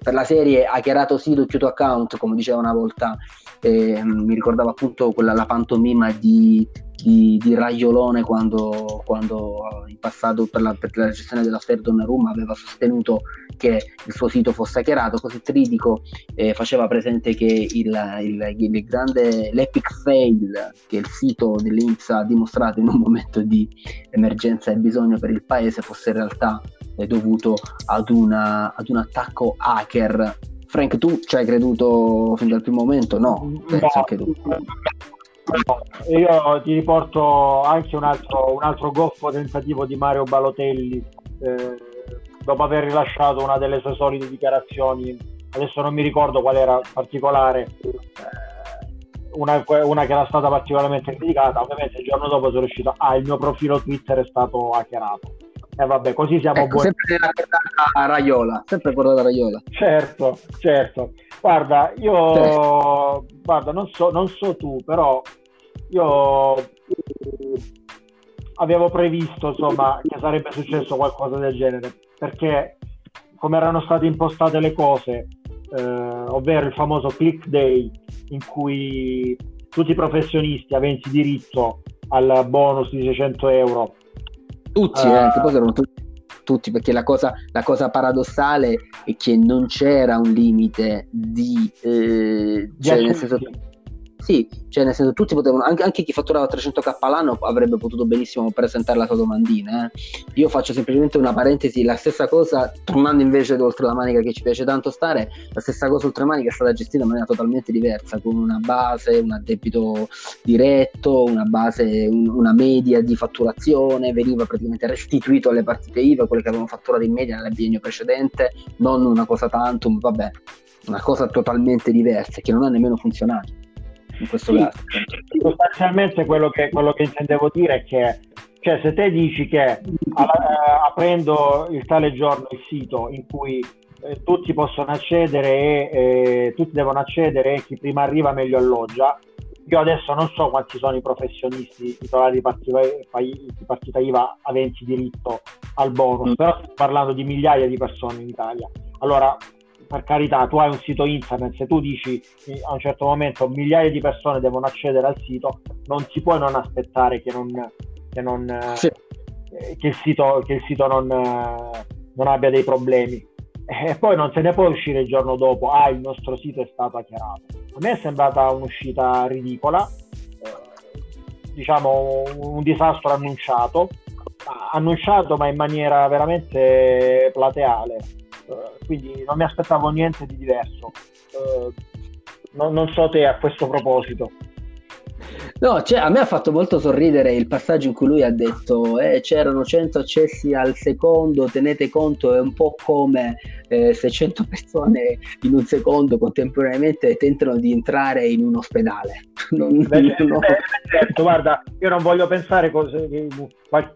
per la serie ha chiarato do chiuso account come diceva una volta ehm, mi ricordava appunto quella la pantomima di di, di Raiolone quando, quando, in passato per la, per la gestione della sfera Donnarumma aveva sostenuto che il suo sito fosse hackerato, così Tridico eh, faceva presente che il, il, il, grande, l'epic fail che il sito dell'Inps ha dimostrato in un momento di emergenza e bisogno per il paese fosse in realtà eh, dovuto ad, una, ad un attacco hacker Frank, tu ci hai creduto fin dal primo momento? No, no, anche tu. No. Io ti riporto anche un altro, un altro goffo tentativo di Mario Balotelli eh, dopo aver rilasciato una delle sue solite dichiarazioni, adesso non mi ricordo qual era particolare, eh, una, una, che era stata particolarmente criticata, ovviamente il giorno dopo sono riuscito, ah il mio profilo Twitter è stato hackerato. E eh, vabbè, così siamo ecco, buoni. Sempre a Raiola, sempre a Raiola. Certo, certo. Guarda, io certo. guarda, non so, non so tu, però io avevo previsto insomma che sarebbe successo qualcosa del genere perché come erano state impostate le cose eh, ovvero il famoso click day in cui tutti i professionisti aventi diritto al bonus di 600 euro tutti, uh, eh, che poi erano tutti, tutti perché la cosa, la cosa, paradossale è che non c'era un limite di, eh, cioè, nel senso, sì, cioè nel senso tutti potevano, anche, anche chi fatturava 300k all'anno avrebbe potuto benissimo presentare la sua domandina. Eh. Io faccio semplicemente una parentesi, la stessa cosa, tornando invece oltre la manica che ci piace tanto stare, la stessa cosa oltre manica è stata gestita in maniera totalmente diversa, con una base, un addebito diretto, una base, un, una media di fatturazione, veniva praticamente restituito alle partite IVA, quelle che avevano fatturato in media nel biennio precedente, non una cosa tantum, vabbè, una cosa totalmente diversa che non ha nemmeno funzionato in questo sì, caso. Sostanzialmente quello che, quello che, intendevo dire è che cioè, se te dici che eh, aprendo il tale giorno il sito in cui eh, tutti possono accedere e eh, tutti devono accedere e chi prima arriva meglio alloggia, io adesso non so quanti sono i professionisti titolari di partita, di partita IVA aventi diritto al bonus, mm. però stiamo parlando di migliaia di persone in Italia. Allora, per carità, tu hai un sito internet, se tu dici a un certo momento migliaia di persone devono accedere al sito, non si può non aspettare che, non, che, non, sì. Eh, che il sito, che il sito non, non, abbia dei problemi. E poi non se ne può uscire il giorno dopo, ah il nostro sito è stato hackerato. A me è sembrata un'uscita ridicola, eh, diciamo un disastro annunciato, annunciato ma in maniera veramente plateale eh, quindi non mi aspettavo niente di diverso. Uh, non, non so te a questo proposito. No, cioè, a me ha fatto molto sorridere il passaggio in cui lui ha detto eh, c'erano 100 accessi al secondo, tenete conto, è un po' come eh, se 100 persone in un secondo contemporaneamente tentano di entrare in un ospedale. Non, Beh, no. eh, certo, guarda, io non voglio pensare cose,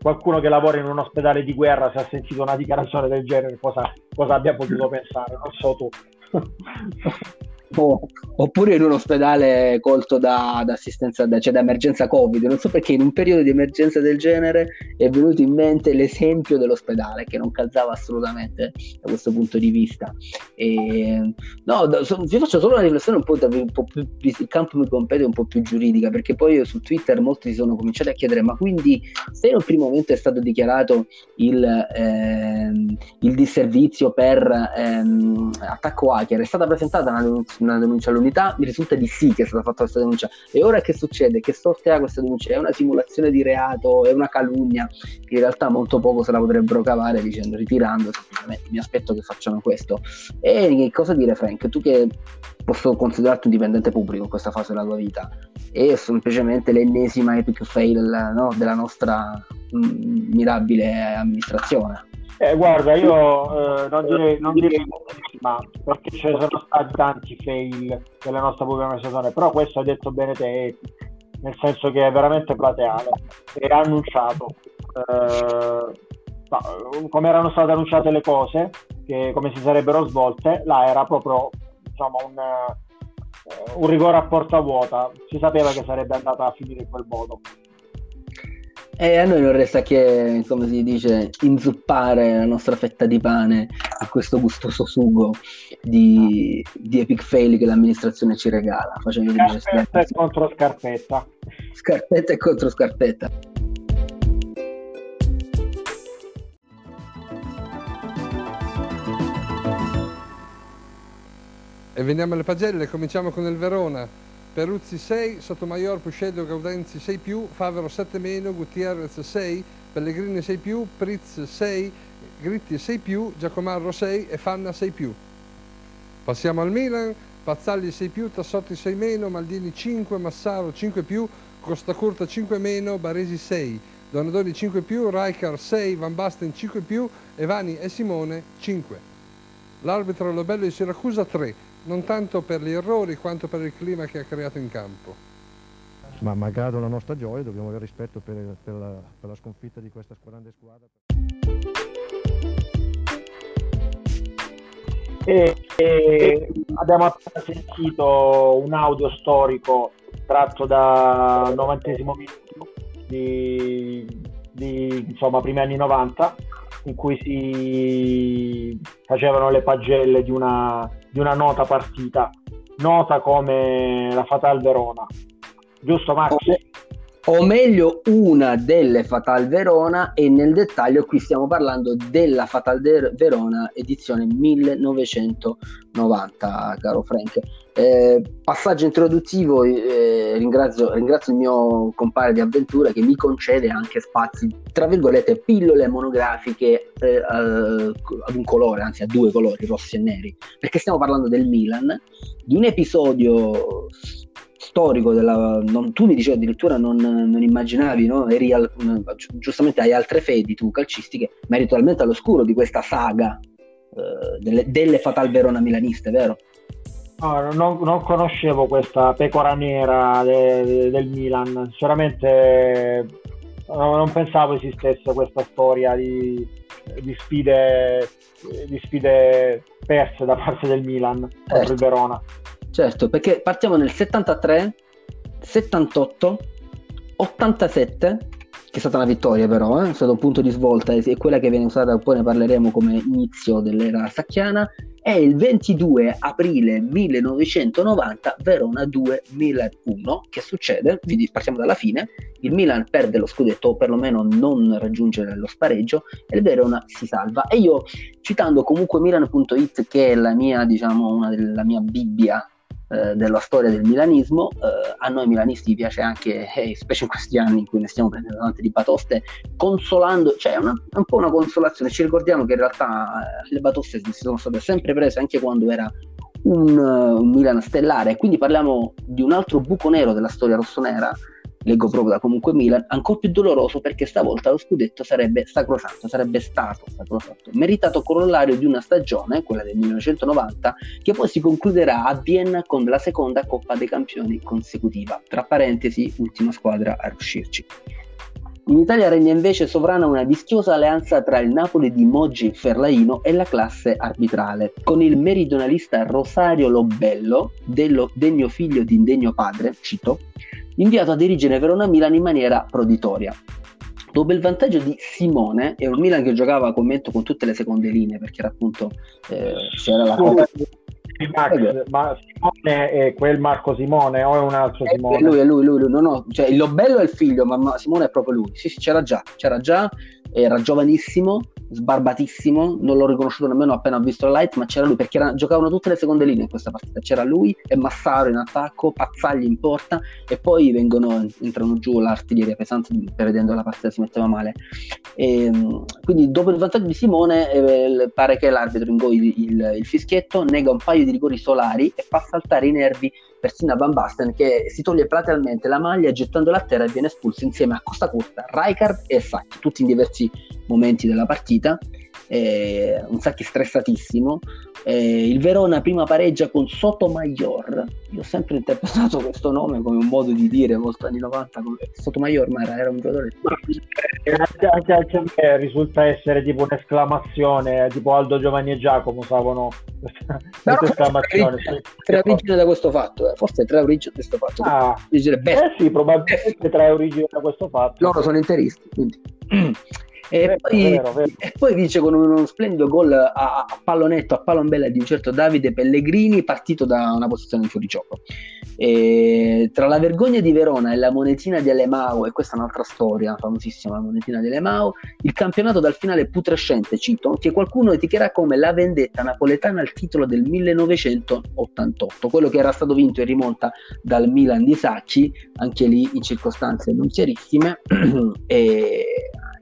qualcuno che lavora in un ospedale di guerra se ha sentito una dichiarazione del genere cosa, cosa abbia potuto pensare, non so tu. oppure in un ospedale colto da, da assistenza, da, cioè da emergenza Covid. Non so perché in un periodo di emergenza del genere è venuto in mente l'esempio dell'ospedale che non calzava assolutamente da questo punto di vista. E, no, da, so, vi faccio solo una riflessione un po', da, un po più, il campo mi compete un po' più giuridica, perché poi su Twitter molti si sono cominciati a chiedere, ma quindi se in un primo momento è stato dichiarato il, ehm, il disservizio per ehm, attacco hacker, è stata presentata una denuncia una denuncia all'unità, mi risulta di sì che è stata fatta questa denuncia. E ora che succede? Che sorte ha questa denuncia? È una simulazione di reato? È una calunnia? In realtà molto poco se la potrebbero cavare dicendo ritirando, semplicemente mi aspetto che facciano questo. E cosa dire Frank? Tu che posso considerarti un dipendente pubblico in questa fase della tua vita è semplicemente l'ennesima epic fail no, della nostra mh, mm, mirabile amministrazione. Eh, guarda, io eh, non direi, non direi ma perché ci sono stati tanti fail della nostra pubblica amministrazione, però questo hai detto bene te, nel senso che è veramente plateale, è annunciato. Eh, come erano state annunciate le cose, che, come si sarebbero svolte, là era proprio diciamo, un, eh, un rigore a porta vuota, si sapeva che sarebbe andata a finire in quel modo. E a noi non resta che, come si dice, inzuppare la nostra fetta di pane a questo gustoso sugo di, di epic fail che l'amministrazione ci regala. Facendo scarpetta e contro scarpetta. Scarpetta e contro scarpetta. E veniamo alle pagelle, cominciamo con il Verona. Peruzzi 6, Sotomayor, Puscedo, Gaudenzi 6 più, Favero 7 meno, Gutierrez 6, Pellegrini 6 più, Pritz 6, Gritti 6 più, Giacomarro 6 e Fanna 6 più. Passiamo al Milan, Pazzagli 6 più, Tassotti 6 meno, Maldini 5, Massaro 5 più, Costa Curta 5 meno, Baresi 6, Donadoni 5 più, Raikar 6, Van Basten 5 più, Evani e Simone 5. L'arbitro Lobello di Siracusa 3, non tanto per gli errori quanto per il clima che ha creato in campo. Ma malgrado la nostra gioia dobbiamo avere rispetto per, per, la, per la sconfitta di questa grande squadra. E, e abbiamo appena sentito un audio storico tratto da 90 minuto di, di insomma primi anni 90 in cui si facevano le pagelle di una, di una nota partita nota come la Fatal Verona giusto Max? O, meglio una delle Fatal Verona e nel dettaglio qui stiamo parlando della Fatal Verona edizione 1990 caro Frank eh, passaggio introduttivo eh, ringrazio, ringrazio, il mio compare di avventura che mi concede anche spazi tra virgolette pillole monografiche eh, ad un colore anzi a due colori rossi e neri perché stiamo parlando del Milan di un episodio storico della, non, tu mi dicevi addirittura non, non immaginavi no? eri al, giustamente hai altre fedi tu calcistiche ma eri totalmente all'oscuro di questa saga eh, delle, delle, Fatal Verona milaniste vero? No, non, non, conoscevo questa pecora nera de, de, del Milan sinceramente non pensavo esistesse questa storia di, di, sfide, di sfide perse da parte del Milan certo. contro il Verona Certo, perché partiamo nel 73, 78, 87, che è stata una vittoria però, eh? è stato un punto di svolta, è quella che viene usata, poi ne parleremo come inizio dell'era sacchiana, è il 22 aprile 1990, Verona 2 Milan 1. Che succede? Partiamo dalla fine. Il Milan perde lo scudetto, o perlomeno non raggiunge lo spareggio, e il Verona si salva. E io, citando comunque Milan.it, che è la mia, diciamo, una della mia Bibbia eh, della storia del milanismo. Eh, a noi milanisti piace anche, eh, specie in questi anni in cui ne stiamo prendendo tante di batoste, consolando, cioè una, un po' una consolazione. Ci ricordiamo che in realtà eh, le batoste si sono state sempre prese anche quando era un, un Milan stellare. Quindi parliamo di un altro buco nero della storia rossonera leggo proprio da comunque Milan, ancora più doloroso perché stavolta lo scudetto sarebbe sacrosanto, sarebbe stato sacrosanto, meritato corollario di una stagione, quella del 1990, che poi si concluderà a Vienna con la seconda Coppa dei Campioni consecutiva, tra parentesi, ultima squadra a riuscirci. In Italia regna invece sovrana una vischiosa alleanza tra il Napoli di Moggi Ferlaino e la classe arbitrale, con il meridionalista Rosario Lobello, dello degno figlio di indegno padre, cito, inviato a dirigere Verona Milan in maniera proditoria. Dopo il vantaggio di Simone, e un Milan che giocava a commento con tutte le seconde linee, perché era appunto eh, c'era la Coppa. Max, ma Simone è quel Marco Simone o è un altro eh, Simone? È lui, è lui, lui, lui. No, no, cioè, il Lobello è il figlio, ma Simone è proprio lui. Sì, sì, c'era già, c'era già, era giovanissimo, sbarbatissimo, non l'ho riconosciuto nemmeno appena ho visto la light, ma c'era lui perché era, giocavano tutte le seconde linee in questa partita, c'era lui e Massaro in attacco, Pazzagli in porta e poi vengono, entrano giù l'artiglieria pesante, prevedendo la partita si metteva male. E, ehm, quindi dopo il vantaggio di Simone eh, pare che l'arbitro ingoi il, il, il fischietto, nega un paio di rigori solari e fa saltare i nervi persino a Van Basten che si toglie platealmente la maglia gettandola a terra e viene espulso insieme a Costa Curta, Rijkaard e Sacchi, tutti in diversi momenti della partita. Eh, un Sacchi stressatissimo. Eh, il Verona prima pareggia con Sotomayor. Io ho sempre interpretato questo nome come un modo di dire molto anni 90 come Sotomayor, ma era, era un giocatore. Anche, anche a me risulta essere tipo un'esclamazione, tipo Aldo Giovanni e Giacomo usavano questa esclamazione. Tre origine da questo fatto, eh. forse tre origini da questo fatto. Ah, eh sì, probabilmente tre origini da questo fatto. Loro sono interisti, quindi. E, poi, vero, vero. e, poi, vince con uno splendido gol a, a, pallonetto, a palombella di un certo Davide Pellegrini, partito da una posizione di fuorigioco. E, tra la vergogna di Verona e la monetina di Alemao, e questa è un'altra storia famosissima, la monetina di Alemao, il campionato dal finale putrescente, cito, che qualcuno eticherà come la vendetta napoletana al titolo del 1988, quello che era stato vinto in rimonta dal Milan di Sacchi, anche lì in circostanze non chiarissime, e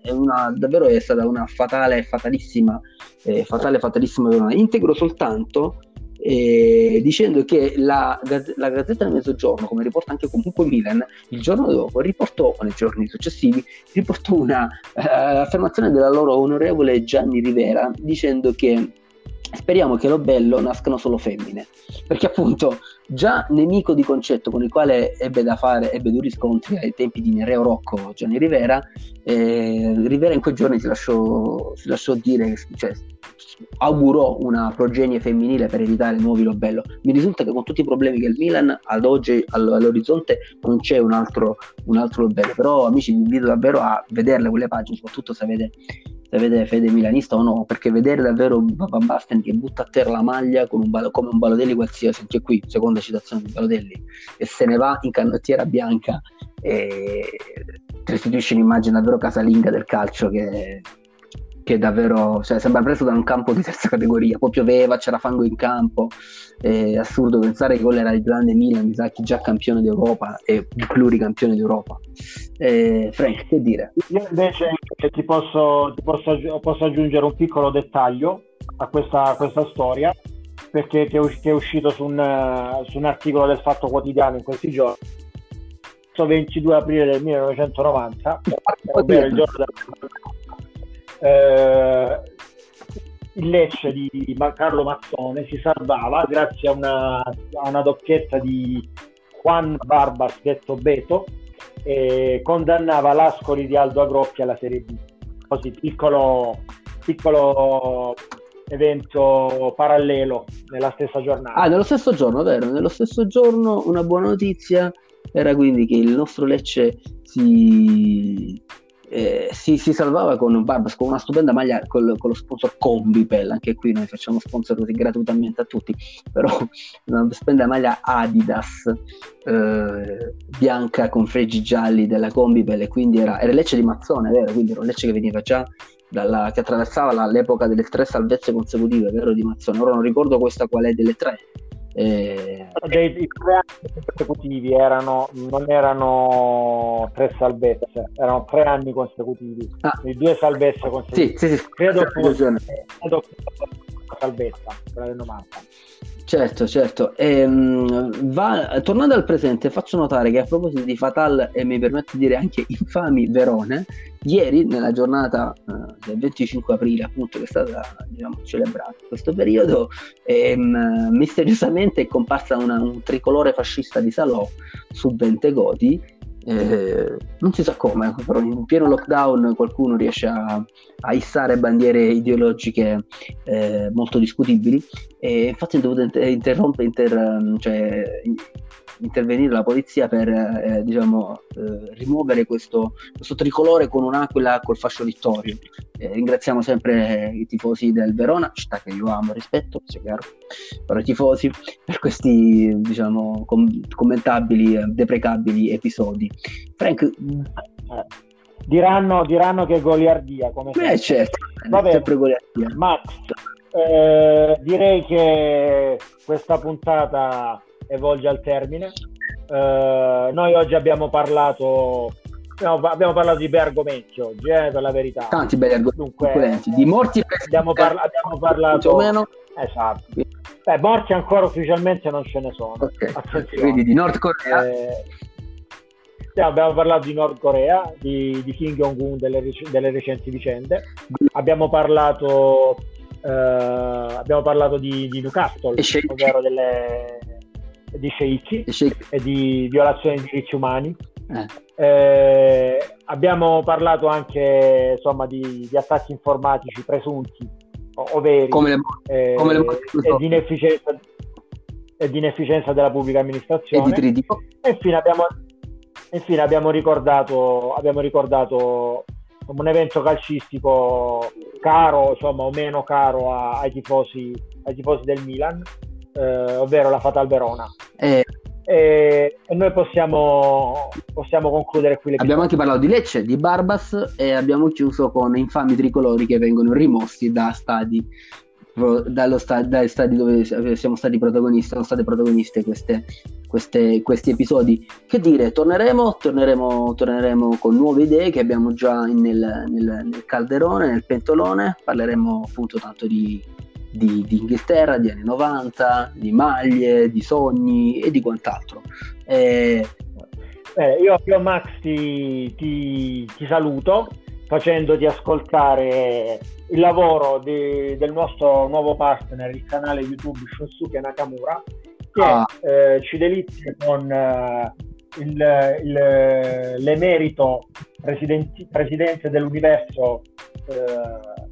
è una, davvero è stata una fatale, fatalissima, eh, fatale, fatalissima Verona. Integro soltanto eh, dicendo che la, la, Gazzetta del Mezzogiorno, come riporta anche comunque Milan, il giorno dopo riportò, nei giorni successivi, riportò una uh, affermazione della loro onorevole Gianni Rivera dicendo che speriamo che lo bello nascano solo femmine, perché appunto già nemico di concetto con il quale ebbe da fare, ebbe duri scontri ai tempi di Nereo Rocco Gianni Rivera, eh, Rivera in quei giorni si lasciò, si lasciò dire, cioè, augurò una progenie femminile per evitare nuovi Lobello. Mi risulta che con tutti i problemi che il Milan ad oggi all'orizzonte non c'è un altro, un altro Lobello, però amici vi invito davvero a vederle quelle pagine, soprattutto se avete se avete fede milanista o no, perché vedere davvero Van Basten che butta a terra la maglia un balo, come un Balotelli qualsiasi, anche qui, seconda citazione di Balotelli, e se ne va in canottiera bianca e restituisce un'immagine davvero casalinga del calcio che che davvero cioè, sembra preso da un campo di terza categoria. Poi pioveva, c'era fango in campo. È assurdo pensare che quello era il grande Milan, Isacchi già campione d'Europa e pluricampione d'Europa. Eh, Frank, che dire? Io invece ti posso, ti posso, posso aggiungere un piccolo dettaglio a questa, a questa storia, perché che è uscito su un, su un articolo del Fatto Quotidiano in questi giorni 22 aprile del 1990, ovvero il giorno della eh, il Lecce di Carlo Mazzone si salvava grazie a una, a una doppietta di Juan Barbas detto Beto e condannava l'Ascoli di Aldo Agroppi alla Serie B. Così piccolo, piccolo evento parallelo nella stessa giornata. Ah, nello stesso giorno, vero? Nello stesso giorno una buona notizia era quindi che il nostro Lecce si eh, si, si, salvava con Barbas con una stupenda maglia col, con lo sponsor Combipel anche qui noi facciamo sponsor gratuitamente a tutti però una stupenda maglia Adidas eh, bianca con fregi gialli della Combipel e quindi era, era Lecce di Mazzone vero? quindi era un Lecce che veniva già dalla, che attraversava l'epoca delle tre salvezze consecutive vero di Mazzone ora non ricordo questa qual è delle tre eh... I, tre anni consecutivi erano, non erano tre salvezze, erano tre anni consecutivi, ah. due salvezze consecutive. Sì, sì, sì. Credo fosse salvezza, quella del 90. Certo, certo. E, um, va, tornando al presente, faccio notare che a proposito di Fatal e mi permetto di dire anche infami Verone, ieri nella giornata uh, del 25 aprile, appunto, che è stata diciamo, celebrata questo periodo, ehm, misteriosamente è comparsa una, un tricolore fascista di Salò su Bentegodi eh, non si sa come, però in pieno lockdown qualcuno riesce a, a issare bandiere ideologiche eh, molto discutibili. E infatti è dovuto inter- interrompere, inter- cioè, intervenire la polizia per eh, diciamo, eh, rimuovere questo, questo, tricolore con un'aquila col fascio vittorio. Eh, ringraziamo sempre i tifosi del Verona, città che io amo e rispetto, sia chiaro, però i tifosi per questi diciamo, com- commentabili, deprecabili episodi. Frank... Eh, diranno, diranno che è goliardia, come Beh, certo, Vabbè, sempre goliardia. Max, eh, direi che questa puntata e volge al termine. Uh, noi oggi abbiamo parlato abbiamo, abbiamo parlato di bei argomenti oggi, eh, per la verità. Tanti belli argomenti, di morti abbiamo, parla- abbiamo parlato... meno. Esatto. Beh, morti ancora ufficialmente non ce ne sono. Okay. Quindi di Nord Corea. Eh, abbiamo parlato di Nord Corea, di, di Kim Jong-un, delle, delle recenti vicende. Abbiamo parlato, eh, abbiamo parlato di, di Newcastle, ovvero delle, di sceicchi e di violazione dei diritti umani. Eh. Eh, abbiamo parlato anche insomma, di, di, attacchi informatici presunti o, veri come le, eh, come le e, di inefficienza, e di inefficienza della pubblica amministrazione. E, e infine, abbiamo, infine abbiamo, ricordato, abbiamo ricordato un evento calcistico caro insomma, o meno caro a, ai, tifosi, ai tifosi del Milan eh, ovvero la Fatal Verona. Eh, e, e, noi possiamo, possiamo concludere qui l'episodio. Abbiamo anche parlato di Lecce, di Barbas e abbiamo chiuso con infami tricolori che vengono rimossi da stadi sta- dai stadi dove siamo stati protagonisti, sono state protagoniste queste, queste, questi episodi. Che dire, torneremo, torneremo, torneremo con nuove idee che abbiamo già nel, nel, nel calderone, nel pentolone, parleremo appunto tanto di di, di, Inghilterra, di anni 90, di maglie, di sogni e di quant'altro. Eh, io, io, Max ti, ti, ti, saluto facendoti ascoltare il lavoro di, del nostro nuovo partner, il canale YouTube Shunsuke Nakamura, che ah. eh, ci delizia con eh, il, il, l'emerito presidente dell'universo eh,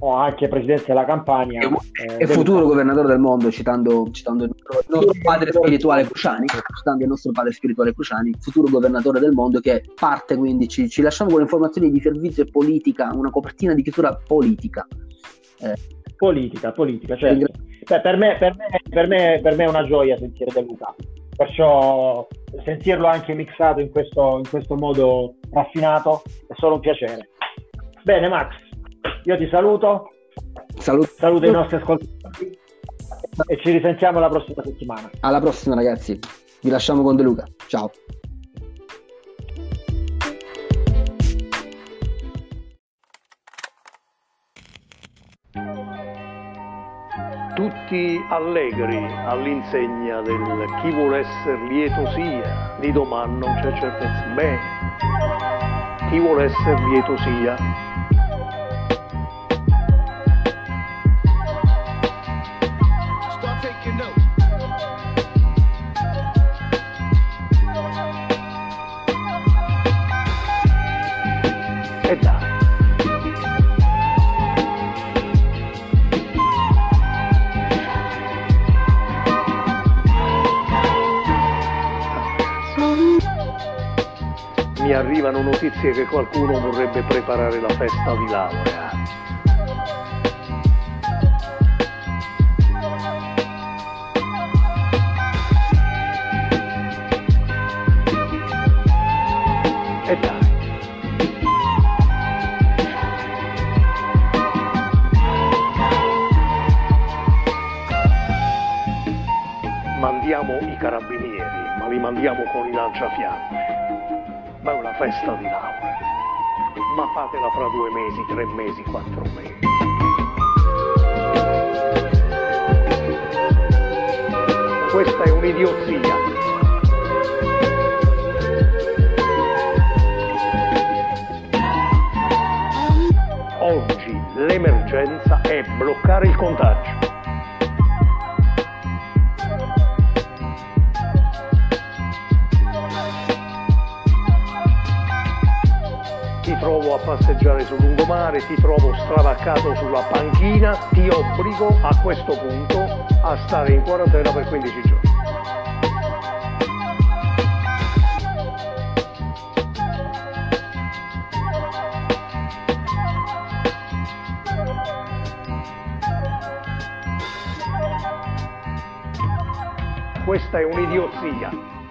o anche presidente della Campania e, eh, futuro governatore del mondo citando, citando, il nostro padre spirituale Cruciani citando il nostro padre spirituale Cruciani futuro governatore del mondo che parte quindi ci, ci lasciamo con le informazioni di servizio e politica una copertina di chiusura politica. Eh. politica politica cioè, Beh, per, me, per, me, per, me, per me è una gioia sentire De Luca. Perciò sentirlo anche mixato in questo, in questo modo raffinato è solo un piacere. Bene Max, io ti saluto, saluto, saluto i nostri ascoltatori e ci risentiamo la prossima settimana. Alla prossima ragazzi, vi lasciamo con De Luca, ciao. tutti allegri all'insegna del chi vuole essere lieto sia, di domani non c'è certezza. Bene, chi vuole essere lieto sia. Arrivano notizie che qualcuno vorrebbe preparare la festa di laurea. E dai. Mandiamo i carabinieri, ma li mandiamo con i lanciafiamme festa di laurea. Ma fatela fra due mesi, tre mesi, quattro mesi. Questa è un'idiozia. Oggi l'emergenza è bloccare il contagio. Passeggiare sul lungomare, ti trovo stravaccato sulla panchina, ti obbligo a questo punto a stare in quarantena per 15 giorni. Questa è un'idiozia.